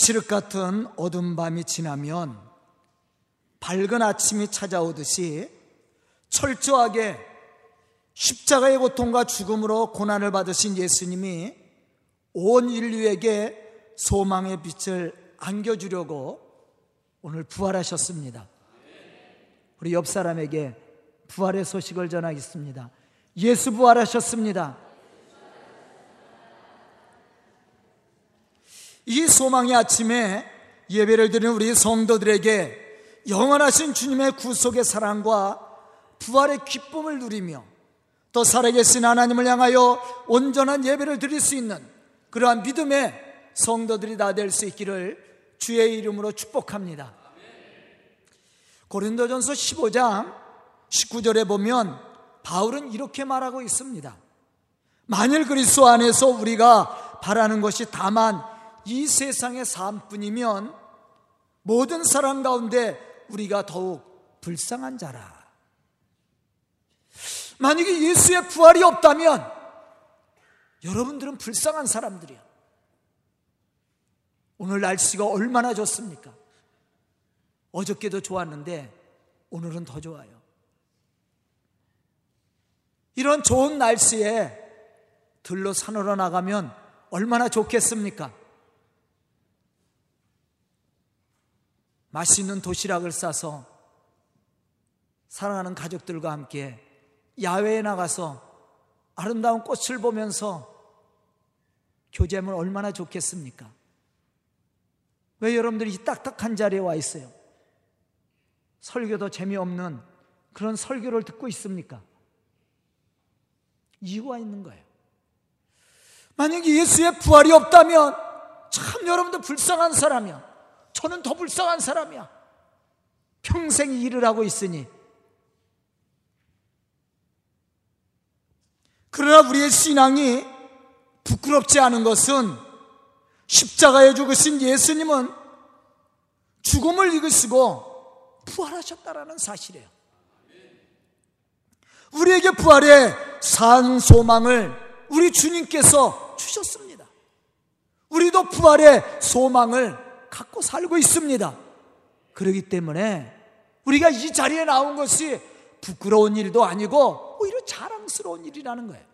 칠흑 같은 어둠 밤이 지나면 밝은 아침이 찾아오듯이 철저하게 십자가의 고통과 죽음으로 고난을 받으신 예수님이 온 인류에게 소망의 빛을 안겨주려고 오늘 부활하셨습니다. 우리 옆 사람에게 부활의 소식을 전하겠습니다. 예수 부활하셨습니다. 이 소망의 아침에 예배를 드리는 우리 성도들에게 영원하신 주님의 구속의 사랑과 부활의 기쁨을 누리며 또 살아계신 하나님을 향하여 온전한 예배를 드릴 수 있는 그러한 믿음의 성도들이 다 될 수 있기를 주의 이름으로 축복합니다. 고린도전서 15장 19절에 보면 바울은 이렇게 말하고 있습니다. 만일 그리스도 안에서 우리가 바라는 것이 다만 이 세상의 삶뿐이면 모든 사람 가운데 우리가 더욱 불쌍한 자라. 만약에 예수의 부활이 없다면 여러분들은 불쌍한 사람들이야. 오늘 날씨가 얼마나 좋습니까? 어저께도 좋았는데 오늘은 더 좋아요. 이런 좋은 날씨에 들로 산으로 나가면 얼마나 좋겠습니까? 맛있는 도시락을 싸서 사랑하는 가족들과 함께 야외에 나가서 아름다운 꽃을 보면서 교제하면 얼마나 좋겠습니까? 왜 여러분들이 이 딱딱한 자리에 와 있어요? 설교도 재미없는 그런 설교를 듣고 있습니까? 이유가 있는 거예요. 만약에 예수의 부활이 없다면 참 여러분들 불쌍한 사람이야. 저는 더 불쌍한 사람이야. 평생 일을 하고 있으니. 그러나 우리의 신앙이 부끄럽지 않은 것은 십자가에 죽으신 예수님은 죽음을 이기시고 부활하셨다라는 사실이에요. 우리에게 부활의 산 소망을 우리 주님께서 주셨습니다. 우리도 부활의 소망을 갖고 살고 있습니다. 그러기 때문에 우리가 이 자리에 나온 것이 부끄러운 일도 아니고 오히려 자랑스러운 일이라는 거예요.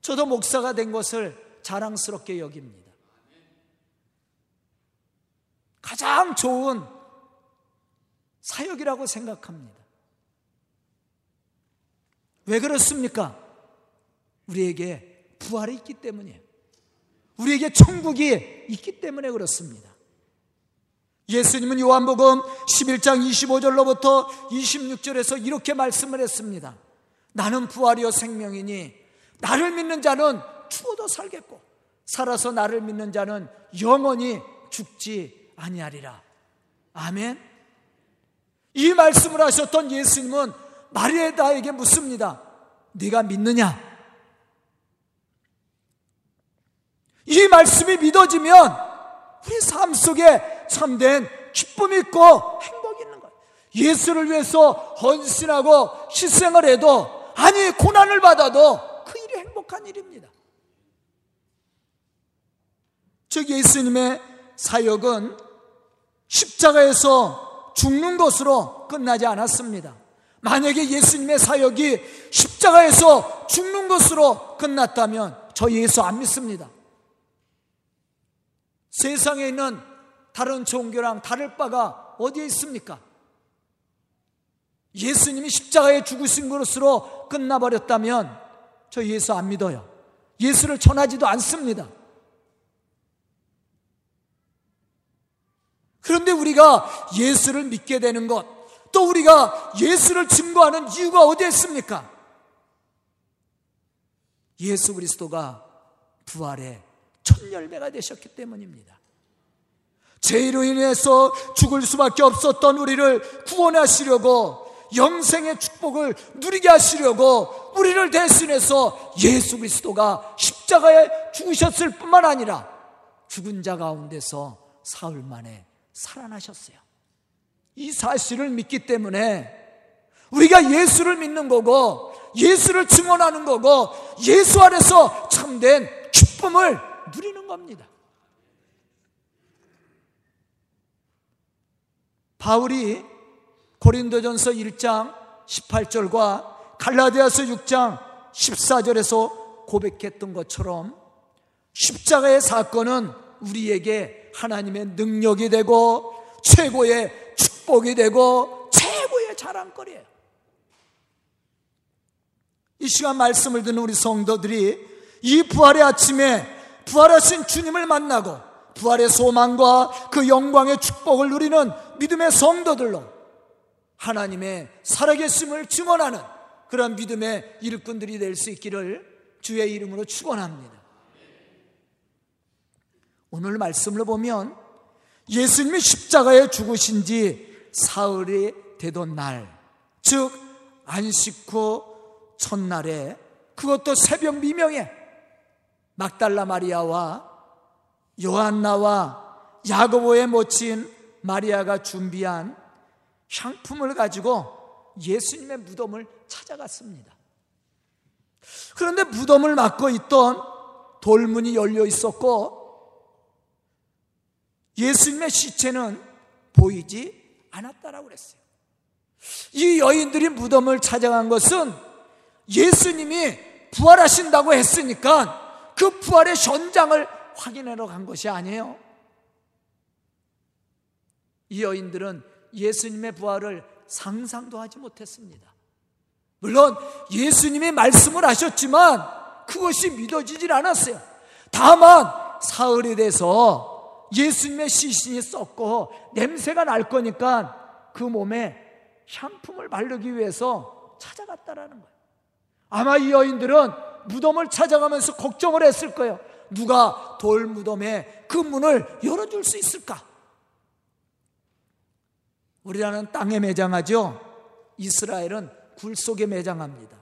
저도 목사가 된 것을 자랑스럽게 여깁니다. 가장 좋은 사역이라고 생각합니다. 왜 그렇습니까? 우리에게 부활이 있기 때문이에요. 우리에게 천국이 있기 때문에 그렇습니다. 예수님은 요한복음 11장 25절로부터 26절에서 이렇게 말씀을 했습니다. 나는 부활이요 생명이니 나를 믿는 자는 죽어도 살겠고 살아서 나를 믿는 자는 영원히 죽지 아니하리라. 아멘. 이 말씀을 하셨던 예수님은 마리에다에게 묻습니다. 네가 믿느냐? 이 말씀이 믿어지면 우리 삶 속에 참된 기쁨이 있고 행복이 있는 거예요. 예수를 위해서 헌신하고 희생을 해도 아니 고난을 받아도 그 일이 행복한 일입니다. 즉 예수님의 사역은 십자가에서 죽는 것으로 끝나지 않았습니다. 만약에 예수님의 사역이 십자가에서 죽는 것으로 끝났다면 저 예수 안 믿습니다. 세상에 있는 다른 종교랑 다를 바가 어디에 있습니까? 예수님이 십자가에 죽으신 것으로 끝나버렸다면 저 예수 안 믿어요. 예수를 전하지도 않습니다. 그런데 우리가 예수를 믿게 되는 것, 또 우리가 예수를 증거하는 이유가 어디에 있습니까? 예수 그리스도가 부활의 첫 열매가 되셨기 때문입니다. 죄로 인해서 죽을 수밖에 없었던 우리를 구원하시려고 영생의 축복을 누리게 하시려고 우리를 대신해서 예수 그리스도가 십자가에 죽으셨을 뿐만 아니라 죽은 자 가운데서 사흘 만에 살아나셨어요. 이 사실을 믿기 때문에 우리가 예수를 믿는 거고 예수를 증언하는 거고 예수 안에서 참된 기쁨을 누리는 겁니다. 바울이 고린도전서 1장 18절과 갈라디아서 6장 14절에서 고백했던 것처럼 십자가의 사건은 우리에게 하나님의 능력이 되고 최고의 축복이 되고 최고의 자랑거리예요. 이 시간 말씀을 듣는 우리 성도들이 이 부활의 아침에 부활하신 주님을 만나고 부활의 소망과 그 영광의 축복을 누리는 믿음의 성도들로 하나님의 살아계심을 증언하는 그런 믿음의 일꾼들이 될 수 있기를 주의 이름으로 축원합니다. 오늘 말씀을 보면 예수님이 십자가에 죽으신 지 사흘이 되던 날, 즉 안식 후 첫날에 그것도 새벽 미명에 막달라 마리아와 요한나와 야고보의 모친 마리아가 준비한 향품을 가지고 예수님의 무덤을 찾아갔습니다. 그런데 무덤을 막고 있던 돌문이 열려 있었고 예수님의 시체는 보이지 않았다라고 그랬어요. 이 여인들이 무덤을 찾아간 것은 예수님이 부활하신다고 했으니까 그 부활의 현장을 확인하러 간 것이 아니에요. 이 여인들은 예수님의 부활을 상상도 하지 못했습니다. 물론 예수님이 말씀을 하셨지만 그것이 믿어지질 않았어요. 다만 사흘이 돼서 예수님의 시신이 썩고 냄새가 날 거니까 그 몸에 향품을 바르기 위해서 찾아갔다라는 거예요. 아마 이 여인들은 무덤을 찾아가면서 걱정을 했을 거예요. 누가 돌 무덤에 그 문을 열어줄 수 있을까? 우리라는 땅에 매장하죠. 이스라엘은 굴 속에 매장합니다.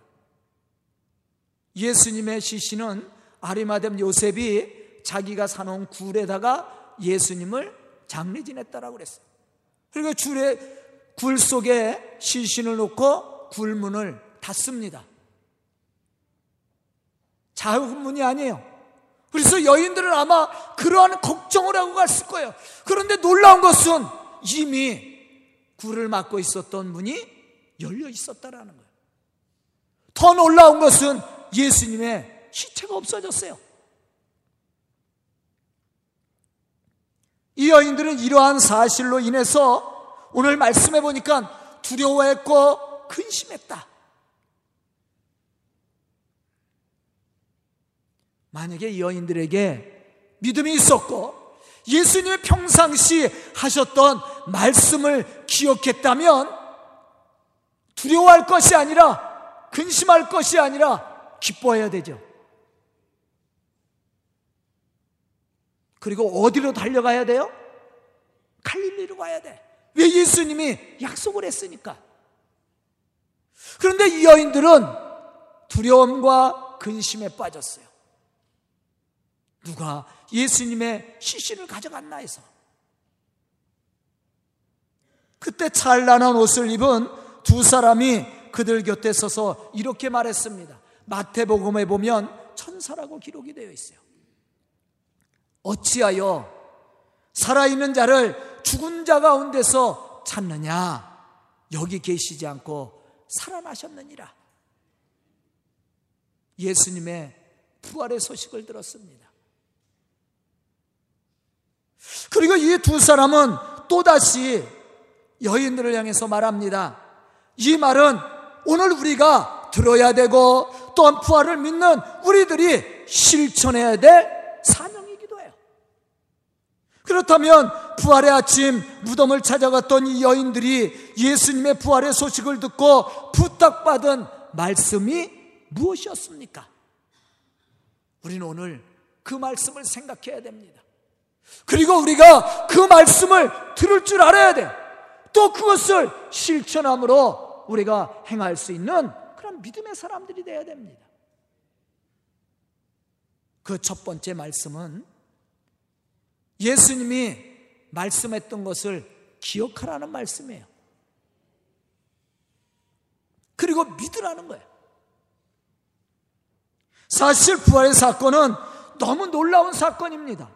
예수님의 시신은 아리마뎀 요셉이 자기가 사놓은 굴에다가 예수님을 장례 지냈다라고 그랬어요. 그리고 줄에 굴 속에 시신을 놓고 굴문을 닫습니다. 자문이 아니에요. 그래서 여인들은 아마 그러한 걱정을 하고 갔을 거예요. 그런데 놀라운 것은 이미 굴을 막고 있었던 문이 열려 있었다라는 거예요. 더 놀라운 것은 예수님의 시체가 없어졌어요. 이 여인들은 이러한 사실로 인해서 오늘 말씀해 보니까 두려워했고 근심했다. 만약에 이 여인들에게 믿음이 있었고 예수님의 평상시 하셨던 말씀을 기억했다면 두려워할 것이 아니라 근심할 것이 아니라 기뻐해야 되죠. 그리고 어디로 달려가야 돼요? 갈릴리로 가야 돼. 왜 예수님이 약속을 했으니까. 그런데 이 여인들은 두려움과 근심에 빠졌어요. 누가 예수님의 시신을 가져갔나 해서. 그때 찬란한 옷을 입은 두 사람이 그들 곁에 서서 이렇게 말했습니다. 마태복음에 보면 천사라고 기록이 되어 있어요. 어찌하여 살아있는 자를 죽은 자 가운데서 찾느냐? 여기 계시지 않고 살아나셨느니라. 예수님의 부활의 소식을 들었습니다. 그리고 이 두 사람은 또다시 여인들을 향해서 말합니다. 이 말은 오늘 우리가 들어야 되고 또한 부활을 믿는 우리들이 실천해야 될 사명이기도 해요. 그렇다면 부활의 아침 무덤을 찾아갔던 이 여인들이 예수님의 부활의 소식을 듣고 부탁받은 말씀이 무엇이었습니까? 우리는 오늘 그 말씀을 생각해야 됩니다. 그리고 우리가 그 말씀을 들을 줄 알아야 돼. 또 그것을 실천함으로 우리가 행할 수 있는 그런 믿음의 사람들이 되어야 됩니다. 그 첫 번째 말씀은 예수님이 말씀했던 것을 기억하라는 말씀이에요. 그리고 믿으라는 거예요. 사실 부활의 사건은 너무 놀라운 사건입니다.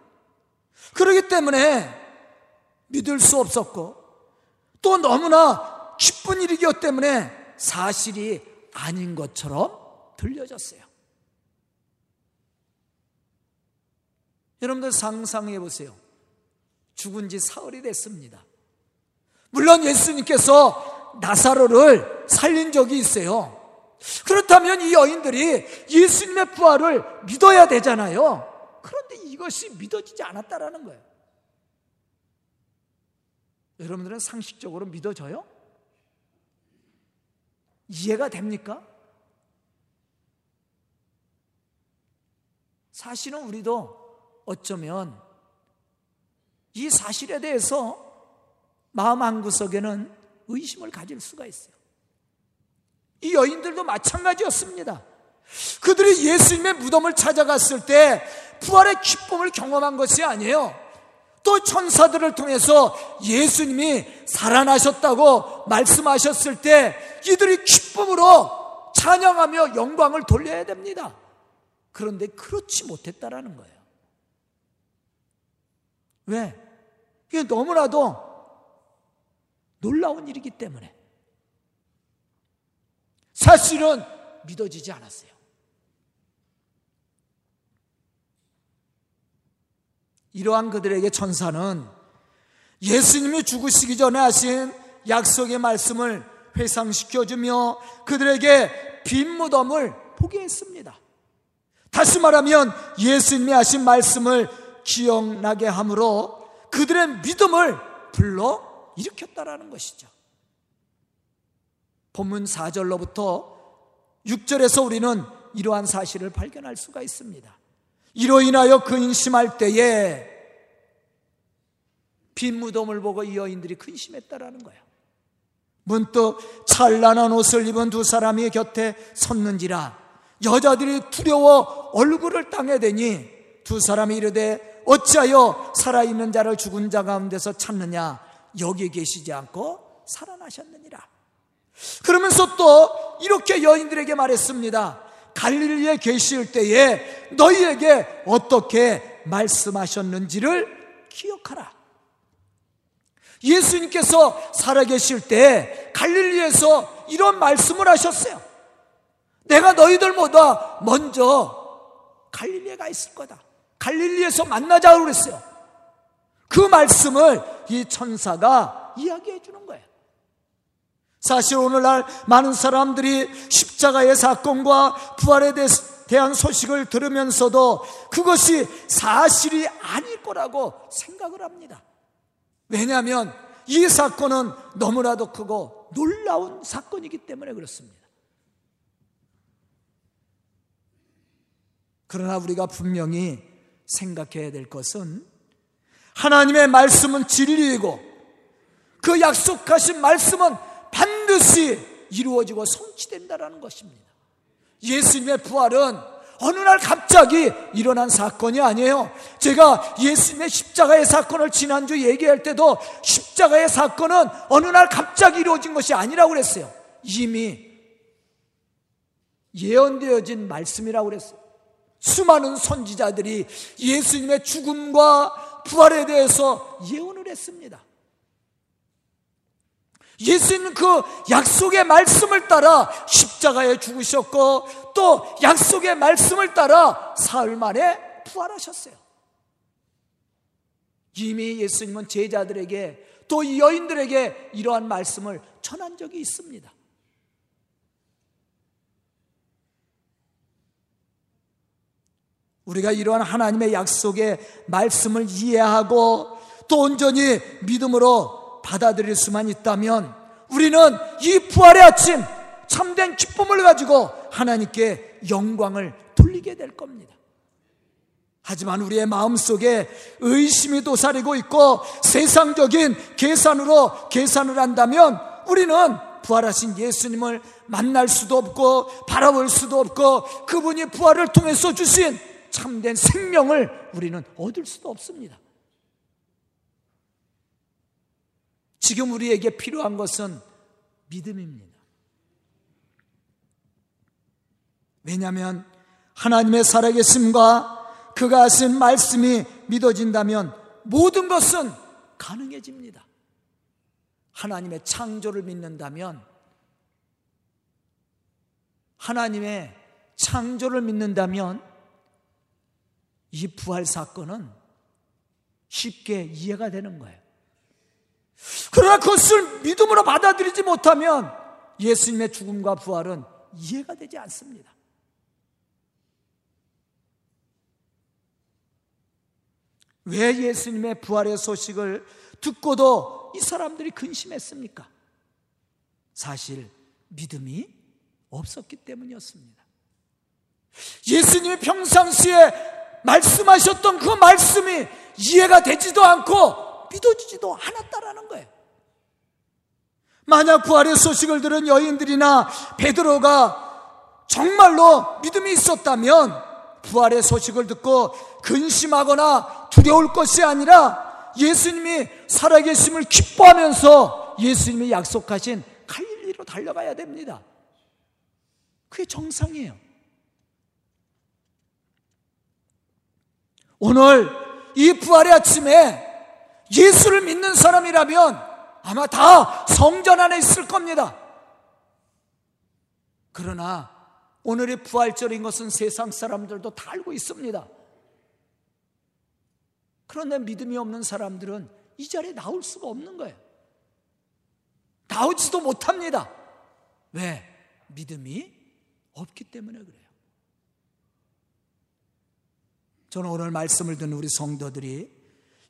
그렇기 때문에 믿을 수 없었고 또 너무나 기쁜 일이기 때문에 사실이 아닌 것처럼 들려졌어요. 여러분들 상상해 보세요. 죽은 지 사흘이 됐습니다. 물론 예수님께서 나사로를 살린 적이 있어요. 그렇다면 이 여인들이 예수님의 부활을 믿어야 되잖아요. 그런데 이것이 믿어지지 않았다라는 거예요. 여러분들은 상식적으로 믿어져요? 이해가 됩니까? 사실은 우리도 어쩌면 이 사실에 대해서 마음 한구석에는 의심을 가질 수가 있어요. 이 여인들도 마찬가지였습니다. 그들이 예수님의 무덤을 찾아갔을 때 부활의 기쁨을 경험한 것이 아니에요. 또 천사들을 통해서 예수님이 살아나셨다고 말씀하셨을 때 이들이 기쁨으로 찬양하며 영광을 돌려야 됩니다. 그런데 그렇지 못했다라는 거예요. 왜? 이게 너무나도 놀라운 일이기 때문에. 사실은 믿어지지 않았어요. 이러한 그들에게 천사는 예수님이 죽으시기 전에 하신 약속의 말씀을 회상시켜주며 그들에게 빈 무덤을 보게 했습니다. 다시 말하면 예수님이 하신 말씀을 기억나게 함으로 그들의 믿음을 불러 일으켰다라는 것이죠. 본문 4절로부터 6절에서 우리는 이러한 사실을 발견할 수가 있습니다. 이로 인하여 근심할 때에 빈 무덤을 보고 이 여인들이 근심했다라는 거예요. 문득 찬란한 옷을 입은 두 사람이 곁에 섰는지라 여자들이 두려워 얼굴을 땅에 대니 두 사람이 이르되 어찌하여 살아있는 자를 죽은 자 가운데서 찾느냐? 여기 계시지 않고 살아나셨느니라. 그러면서 또 이렇게 여인들에게 말했습니다 갈릴리에 계실 때에 너희에게 어떻게 말씀하셨는지를 기억하라 예수님께서 살아계실 때 갈릴리에서 이런 말씀을 하셨어요 내가 너희들보다 먼저 갈릴리에 가 있을 거다. 갈릴리에서 만나자고 그랬어요. 그 말씀을 이 천사가 이야기해 주는 거예요. 사실 오늘날 많은 사람들이 십자가의 사건과 부활에 대한 소식을 들으면서도 그것이 사실이 아닐 거라고 생각을 합니다. 왜냐하면 이 사건은 너무나도 크고 놀라운 사건이기 때문에 그렇습니다. 그러나 우리가 분명히 생각해야 될 것은 하나님의 말씀은 진리이고 그 약속하신 말씀은 반드시 이루어지고 성취된다라는 것입니다. 예수님의 부활은 어느 날 갑자기 일어난 사건이 아니에요. 제가 예수님의 십자가의 사건을 지난주 얘기할 때도 십자가의 사건은 어느 날 갑자기 이루어진 것이 아니라고 그랬어요. 이미 예언되어진 말씀이라고 그랬어요. 수많은 선지자들이 예수님의 죽음과 부활에 대해서 예언을 했습니다. 예수님은 그 약속의 말씀을 따라 십자가에 죽으셨고 또 약속의 말씀을 따라 사흘 만에 부활하셨어요. 이미 예수님은 제자들에게 또 여인들에게 이러한 말씀을 전한 적이 있습니다. 우리가 이러한 하나님의 약속의 말씀을 이해하고 또 온전히 믿음으로 받아들일 수만 있다면 우리는 이 부활의 아침 참된 기쁨을 가지고 하나님께 영광을 돌리게 될 겁니다. 하지만 우리의 마음 속에 의심이 도사리고 있고 세상적인 계산으로 계산을 한다면 우리는 부활하신 예수님을 만날 수도 없고 바라볼 수도 없고 그분이 부활을 통해서 주신 참된 생명을 우리는 얻을 수도 없습니다. 지금 우리에게 필요한 것은 믿음입니다. 왜냐하면 하나님의 살아계심과 그가 하신 말씀이 믿어진다면 모든 것은 가능해집니다. 하나님의 창조를 믿는다면 하나님의 창조를 믿는다면 이 부활 사건은 쉽게 이해가 되는 거예요. 그러나 그것을 믿음으로 받아들이지 못하면 예수님의 죽음과 부활은 이해가 되지 않습니다. 왜 예수님의 부활의 소식을 듣고도 이 사람들이 근심했습니까? 사실 믿음이 없었기 때문이었습니다. 예수님이 평상시에 말씀하셨던 그 말씀이 이해가 되지도 않고 믿어지지도 않았다라는. 만약 부활의 소식을 들은 여인들이나 베드로가 정말로 믿음이 있었다면 부활의 소식을 듣고 근심하거나 두려울 것이 아니라 예수님이 살아계심을 기뻐하면서 예수님이 약속하신 갈릴리로 달려가야 됩니다. 그게 정상이에요. 오늘 이 부활의 아침에 예수를 믿는 사람이라면 아마 다 성전 안에 있을 겁니다. 그러나 오늘의 부활절인 것은 세상 사람들도 다 알고 있습니다. 그런데 믿음이 없는 사람들은 이 자리에 나올 수가 없는 거예요. 나오지도 못합니다. 왜? 믿음이 없기 때문에 그래요. 저는 오늘 말씀을 듣는 우리 성도들이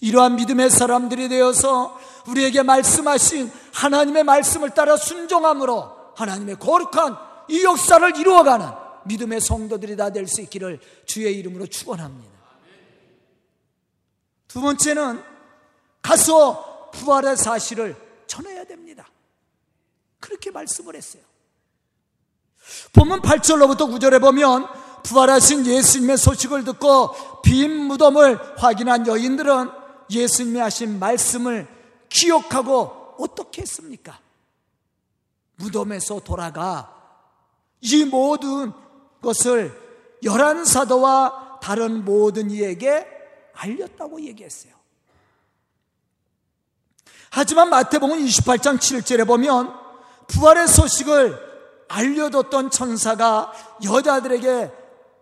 이러한 믿음의 사람들이 되어서 우리에게 말씀하신 하나님의 말씀을 따라 순종함으로 하나님의 거룩한 이 역사를 이루어가는 믿음의 성도들이 다 될 수 있기를 주의 이름으로 축원합니다. 두 번째는 가서 부활의 사실을 전해야 됩니다. 그렇게 말씀을 했어요. 본문 8절로부터 9절에 보면 부활하신 예수님의 소식을 듣고 빈 무덤을 확인한 여인들은 예수님이 하신 말씀을 기억하고 어떻게 했습니까? 무덤에서 돌아가 이 모든 것을 열한 사도와 다른 모든 이에게 알렸다고 얘기했어요. 하지만 마태복음 28장 7절에 보면 부활의 소식을 알려뒀던 천사가 여자들에게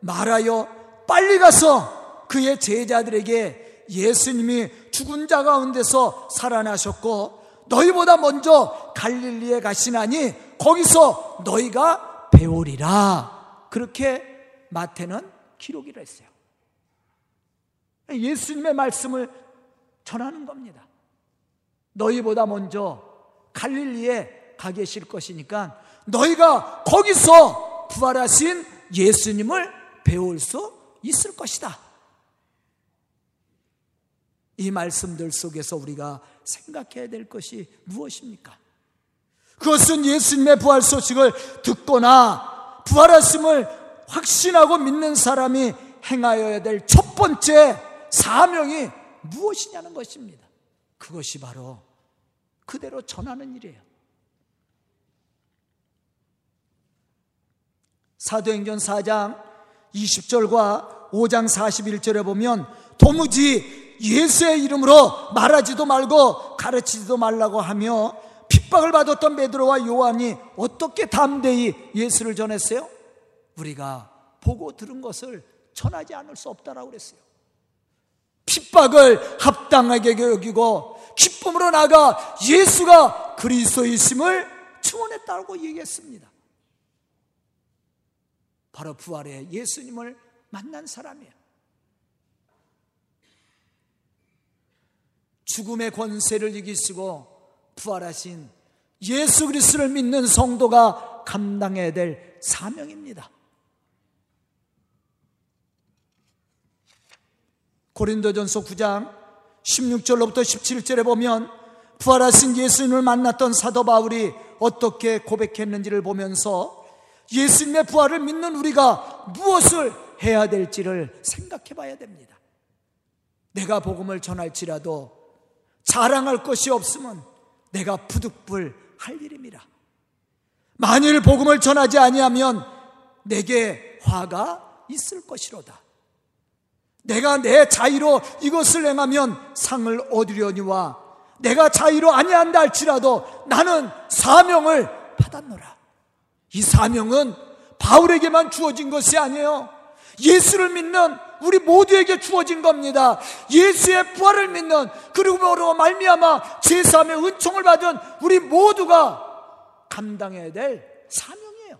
말하여 빨리 가서 그의 제자들에게 예수님이 죽은 자 가운데서 살아나셨고 너희보다 먼저 갈릴리에 가시나니 거기서 너희가 배우리라. 그렇게 마태는 기록이라 했어요. 예수님의 말씀을 전하는 겁니다. 너희보다 먼저 갈릴리에 가 계실 것이니까 너희가 거기서 부활하신 예수님을 배울 수 있을 것이다. 이 말씀들 속에서 우리가 생각해야 될 것이 무엇입니까? 그것은 예수님의 부활 소식을 듣거나 부활하심을 확신하고 믿는 사람이 행하여야 될 첫 번째 사명이 무엇이냐는 것입니다. 그것이 바로 그대로 전하는 일이에요. 사도행전 4장 20절과 5장 41절에 보면 도무지 예수의 이름으로 말하지도 말고 가르치지도 말라고 하며 핍박을 받았던 베드로와 요한이 어떻게 담대히 예수를 전했어요? 우리가 보고 들은 것을 전하지 않을 수 없다라고 그랬어요. 핍박을 합당하게 여기고 기쁨으로 나가 예수가 그리스도이심을 증언했다고 얘기했습니다. 바로 부활의 예수님을 만난 사람이에요. 죽음의 권세를 이기시고 부활하신 예수 그리스도를 믿는 성도가 감당해야 될 사명입니다. 고린도전서 9장 16절로부터 17절에 보면 부활하신 예수님을 만났던 사도 바울이 어떻게 고백했는지를 보면서 예수님의 부활을 믿는 우리가 무엇을 해야 될지를 생각해 봐야 됩니다. 내가 복음을 전할지라도 자랑할 것이 없으면 내가 부득불 할 일입니다. 만일 복음을 전하지 아니하면 내게 화가 있을 것이로다. 내가 내 자의로 이것을 행하면 상을 얻으려니와 내가 자유로 아니한다 할지라도 나는 사명을 받았노라. 이 사명은 바울에게만 주어진 것이 아니에요. 예수를 믿는 우리 모두에게 주어진 겁니다. 예수의 부활을 믿는 그리고 말미암아 제3의 은총을 받은 우리 모두가 감당해야 될 사명이에요.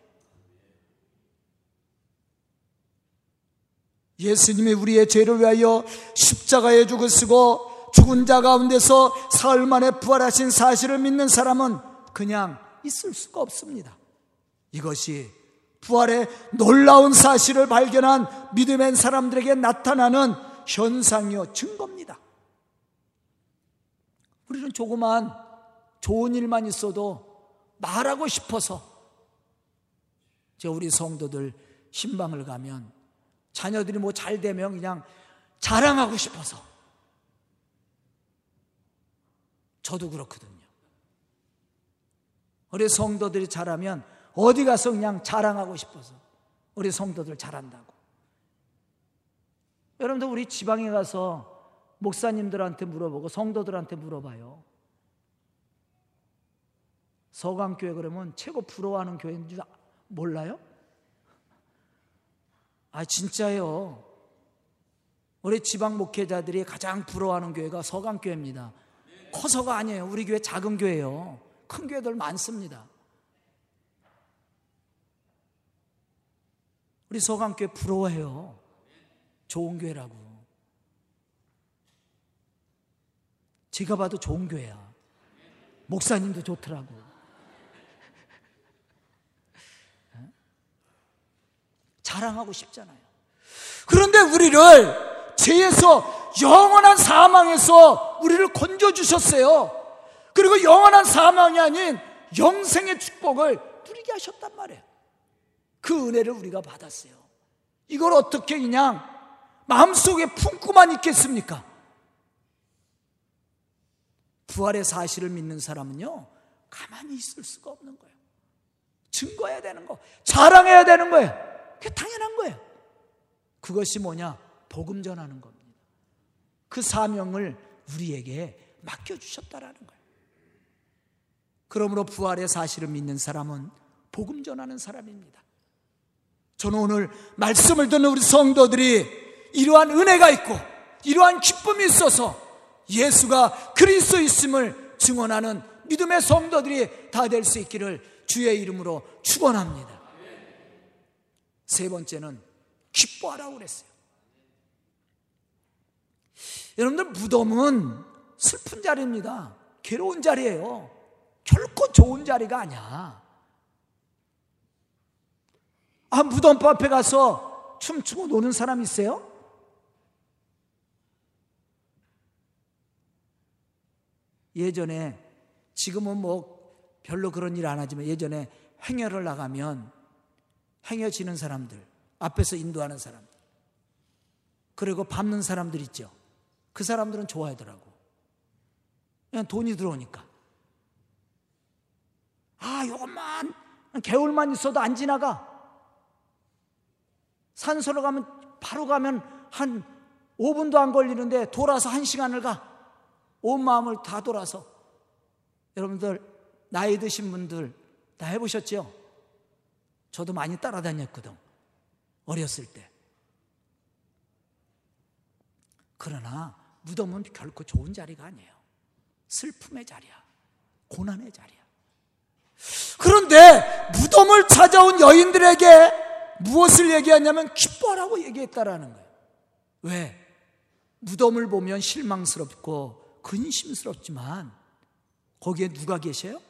예수님이 우리의 죄를 위하여 십자가에 죽으시고 죽은 자 가운데서 사흘 만에 부활하신 사실을 믿는 사람은 그냥 있을 수가 없습니다. 이것이 부활의 놀라운 사실을 발견한 믿음의 사람들에게 나타나는 현상이요 증거입니다. 우리는 조그만 좋은 일만 있어도 말하고 싶어서 저 우리 성도들 신방을 가면 자녀들이 뭐 잘 되면 그냥 자랑하고 싶어서 저도 그렇거든요. 우리 성도들이 잘하면 어디 가서 그냥 자랑하고 싶어서 우리 성도들 잘한다고. 여러분들 우리 지방에 가서 목사님들한테 물어보고 성도들한테 물어봐요. 서강교회 그러면 최고 부러워하는 교회인 줄 몰라요? 아, 진짜요. 우리 지방 목회자들이 가장 부러워하는 교회가 서강교회입니다. 커서가 아니에요. 우리 교회 작은 교회예요. 큰 교회들 많습니다. 우리 서강교회 부러워해요. 좋은 교회라고. 제가 봐도 좋은 교회야. 목사님도 좋더라고. 자랑하고 싶잖아요. 그런데 우리를 죄에서 영원한 사망에서 우리를 건져주셨어요. 그리고 영원한 사망이 아닌 영생의 축복을 누리게 하셨단 말이에요. 그 은혜를 우리가 받았어요. 이걸 어떻게 그냥 마음속에 품고만 있겠습니까? 부활의 사실을 믿는 사람은요, 가만히 있을 수가 없는 거예요. 증거해야 되는 거, 자랑해야 되는 거예요. 그게 당연한 거예요. 그것이 뭐냐? 복음 전하는 겁니다. 그 사명을 우리에게 맡겨주셨다라는 거예요. 그러므로 부활의 사실을 믿는 사람은 복음 전하는 사람입니다. 저는 오늘 말씀을 듣는 우리 성도들이 이러한 은혜가 있고 이러한 기쁨이 있어서 예수가 그리스도 있음을 증언하는 믿음의 성도들이 다 될 수 있기를 주의 이름으로 축원합니다. 세 번째는 기뻐하라고 그랬어요. 여러분들 무덤은 슬픈 자리입니다. 괴로운 자리예요. 결코 좋은 자리가 아니야. 아, 무덤 앞에 가서 춤추고 노는 사람 있어요? 예전에, 지금은 뭐 별로 그런 일 안 하지만 예전에 행여를 나가면 행여지는 사람들, 앞에서 인도하는 사람들, 그리고 밟는 사람들 있죠. 그 사람들은 좋아하더라고. 그냥 돈이 들어오니까. 아, 요것만, 개울만 있어도 안 지나가. 산소로 가면, 바로 가면 한 5분도 안 걸리는데 돌아서 한 시간을 가. 온 마음을 다 돌아서. 여러분들, 나이 드신 분들 다 해보셨죠? 저도 많이 따라다녔거든. 어렸을 때. 그러나 무덤은 결코 좋은 자리가 아니에요. 슬픔의 자리야. 고난의 자리야. 그런데 무덤을 찾아온 여인들에게 무엇을 얘기하냐면 기뻐라고 얘기했다라는 거예요. 왜? 무덤을 보면 실망스럽고 근심스럽지만 거기에 누가 계셔요?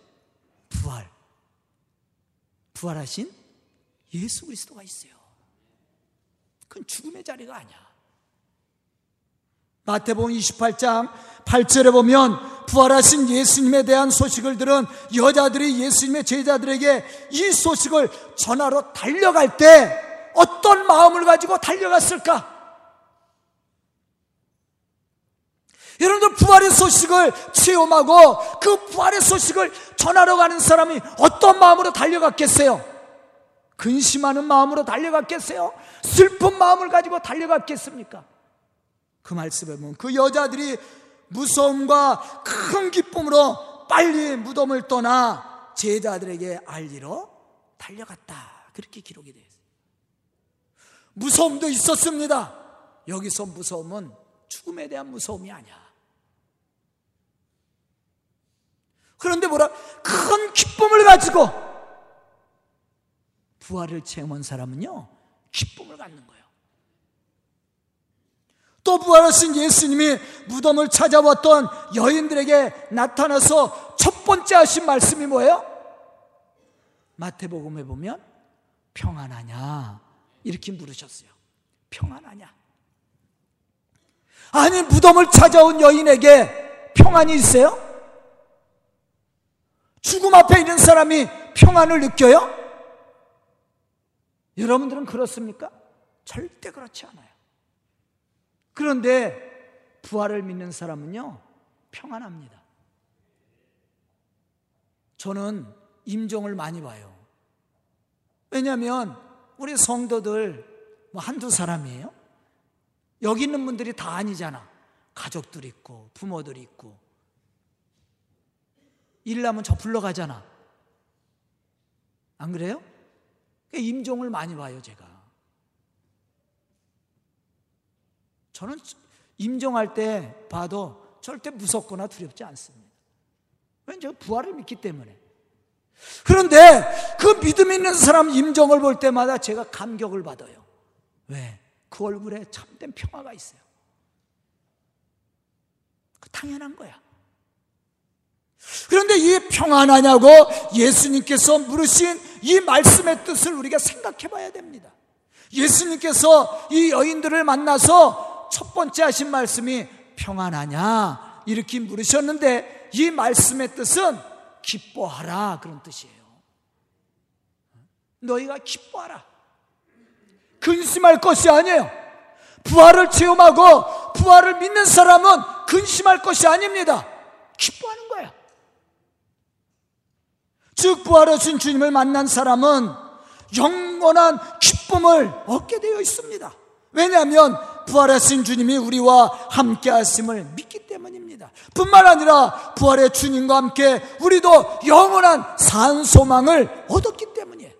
부활. 부활하신 예수 그리스도가 있어요. 그건 죽음의 자리가 아니야. 마태복음 28장 8절에 보면 부활하신 예수님에 대한 소식을 들은 여자들이 예수님의 제자들에게 이 소식을 전하러 달려갈 때 어떤 마음을 가지고 달려갔을까? 여러분들 부활의 소식을 체험하고 그 부활의 소식을 전하러 가는 사람이 어떤 마음으로 달려갔겠어요? 근심하는 마음으로 달려갔겠어요? 슬픈 마음을 가지고 달려갔겠습니까? 그 말씀에 보면 그 여자들이 무서움과 큰 기쁨으로 빨리 무덤을 떠나 제자들에게 알리러 달려갔다. 그렇게 기록이 되어 있어요. 무서움도 있었습니다. 여기서 무서움은 죽음에 대한 무서움이 아니야. 그런데 뭐라? 큰 기쁨을 가지고 부활을 체험한 사람은요, 기쁨을 갖는 거예요. 또 부활하신 예수님이 무덤을 찾아왔던 여인들에게 나타나서 첫 번째 하신 말씀이 뭐예요? 마태복음에 보면 평안하냐 이렇게 물으셨어요. 평안하냐? 아니 무덤을 찾아온 여인에게 평안이 있어요? 죽음 앞에 있는 사람이 평안을 느껴요? 여러분들은 그렇습니까? 절대 그렇지 않아요. 그런데 부활을 믿는 사람은요, 평안합니다. 저는 임종을 많이 봐요. 왜냐하면 우리 성도들 뭐 한두 사람이에요. 여기 있는 분들이 다 아니잖아. 가족들 있고, 부모들 있고. 일 나면 저 불러가잖아. 안 그래요? 임종을 많이 봐요, 제가. 저는 임종할 때 봐도 절대 무섭거나 두렵지 않습니다. 왜냐면 제가 부활을 믿기 때문에. 그런데 그 믿음 있는 사람 임종을 볼 때마다 제가 감격을 받아요. 왜? 그 얼굴에 참된 평화가 있어요. 그 당연한 거야. 그런데 이 평안하냐고 예수님께서 물으신 이 말씀의 뜻을 우리가 생각해 봐야 됩니다. 예수님께서 이 여인들을 만나서 첫 번째 하신 말씀이 평안하냐 이렇게 물으셨는데 이 말씀의 뜻은 기뻐하라 그런 뜻이에요. 너희가 기뻐하라. 근심할 것이 아니에요. 부활을 체험하고 부활을 믿는 사람은 근심할 것이 아닙니다. 기뻐하는 거예요. 즉 부활하신 주님을 만난 사람은 영원한 기쁨을 얻게 되어 있습니다. 왜냐하면 부활하신 주님이 우리와 함께 하심을 믿기 때문입니다. 뿐만 아니라 부활의 주님과 함께 우리도 영원한 산 소망을 얻었기 때문이에요.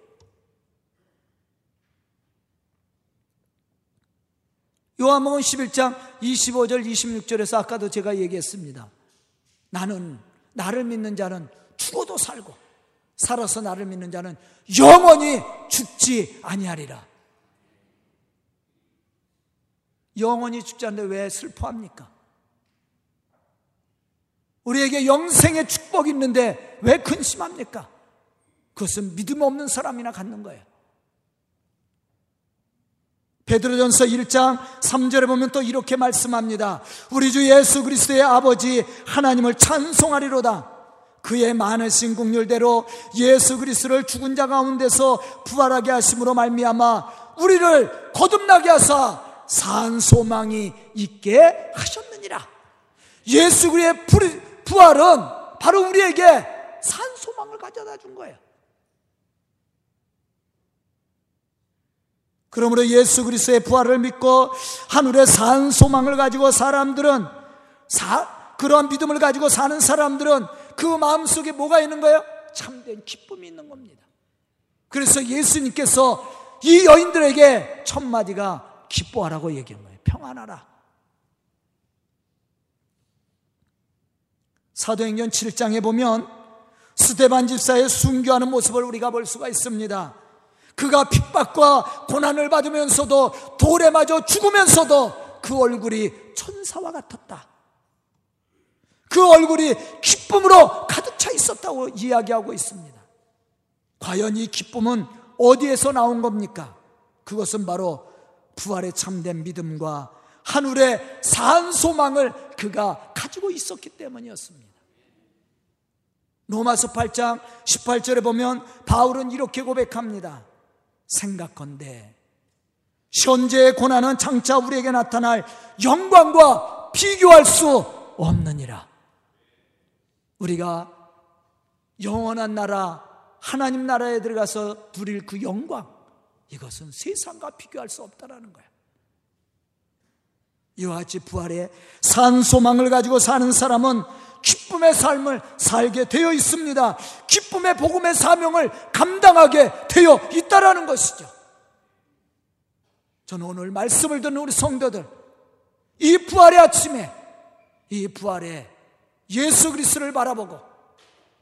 요한복음 11장 25절 26절에서 아까도 제가 얘기했습니다. 나는 나를 믿는 자는 죽어도 살고 살아서 나를 믿는 자는 영원히 죽지 아니하리라. 영원히 죽지 않는데 왜 슬퍼합니까? 우리에게 영생의 축복이 있는데 왜 근심합니까? 그것은 믿음 없는 사람이나 갖는 거예요. 베드로전서 1장 3절에 보면 또 이렇게 말씀합니다. 우리 주 예수 그리스도의 아버지 하나님을 찬송하리로다. 그의 많으신 국률대로 예수 그리스도를 죽은 자 가운데서 부활하게 하심으로 말미암아 우리를 거듭나게 하사 산 소망이 있게 하셨느니라. 예수 그리스도의 부활은 바로 우리에게 산 소망을 가져다 준 거예요. 그러므로 예수 그리스도의 부활을 믿고 하늘의 산 소망을 가지고 사람들은 사, 그러한 믿음을 가지고 사는 사람들은 그 마음속에 뭐가 있는 거예요? 참된 기쁨이 있는 겁니다. 그래서 예수님께서 이 여인들에게 첫 마디가 기뻐하라고 얘기한 거예요. 평안하라. 사도행전 7장에 보면 스테반 집사의 순교하는 모습을 우리가 볼 수가 있습니다. 그가 핍박과 고난을 받으면서도 돌에 맞아 죽으면서도 그 얼굴이 천사와 같았다. 그 얼굴이 기쁨으로 가득 차 있었다고 이야기하고 있습니다. 과연 이 기쁨은 어디에서 나온 겁니까? 그것은 바로 부활의 참된 믿음과 하늘의 산 소망을 그가 가지고 있었기 때문이었습니다. 로마서 8장 18절에 보면 바울은 이렇게 고백합니다. 생각건대 현재의 고난은 장차 우리에게 나타날 영광과 비교할 수 없느니라. 우리가 영원한 나라, 하나님 나라에 들어가서 누릴 그 영광, 이것은 세상과 비교할 수 없다라는 거야. 이와 같이 부활의 산 소망을 가지고 사는 사람은 기쁨의 삶을 살게 되어 있습니다. 기쁨의 복음의 사명을 감당하게 되어 있다라는 것이죠. 저는 오늘 말씀을 듣는 우리 성도들, 이 부활의 아침에, 이 부활의 예수 그리스도를 바라보고,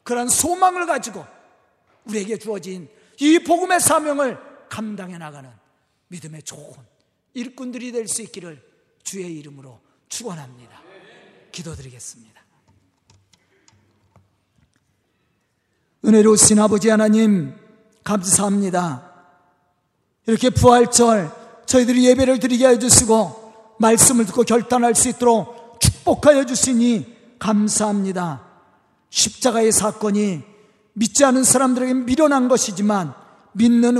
그러한 소망을 가지고 우리에게 주어진 이 복음의 사명을 감당해 나가는 믿음의 좋은 일꾼들이 될 수 있기를 주의 이름으로 축원합니다. 기도드리겠습니다. 은혜로우신 아버지 하나님 감사합니다. 이렇게 부활절 저희들이 예배를 드리게 해주시고 말씀을 듣고 결단할 수 있도록 축복하여 주시니 감사합니다. 십자가의 사건이 믿지 않은 사람들에게 미련한 것이지만 믿는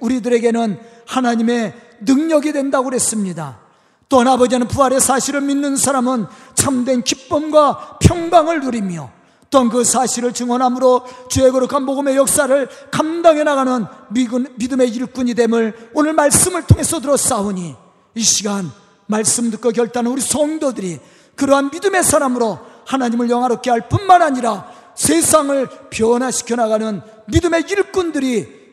우리들에게는 하나님의 능력이 된다고 그랬습니다. 또한 아버지는 부활의 사실을 믿는 사람은 참된 기쁨과 평강을 누리며 또한 그 사실을 증언함으로 주의 거룩한 복음의 역사를 감당해 나가는 믿음의 일꾼이 됨을 오늘 말씀을 통해서 들었사오니 이 시간 말씀 듣고 결단한 우리 성도들이 그러한 믿음의 사람으로 하나님을 영화롭게 할 뿐만 아니라 세상을 변화시켜 나가는 믿음의 일꾼들이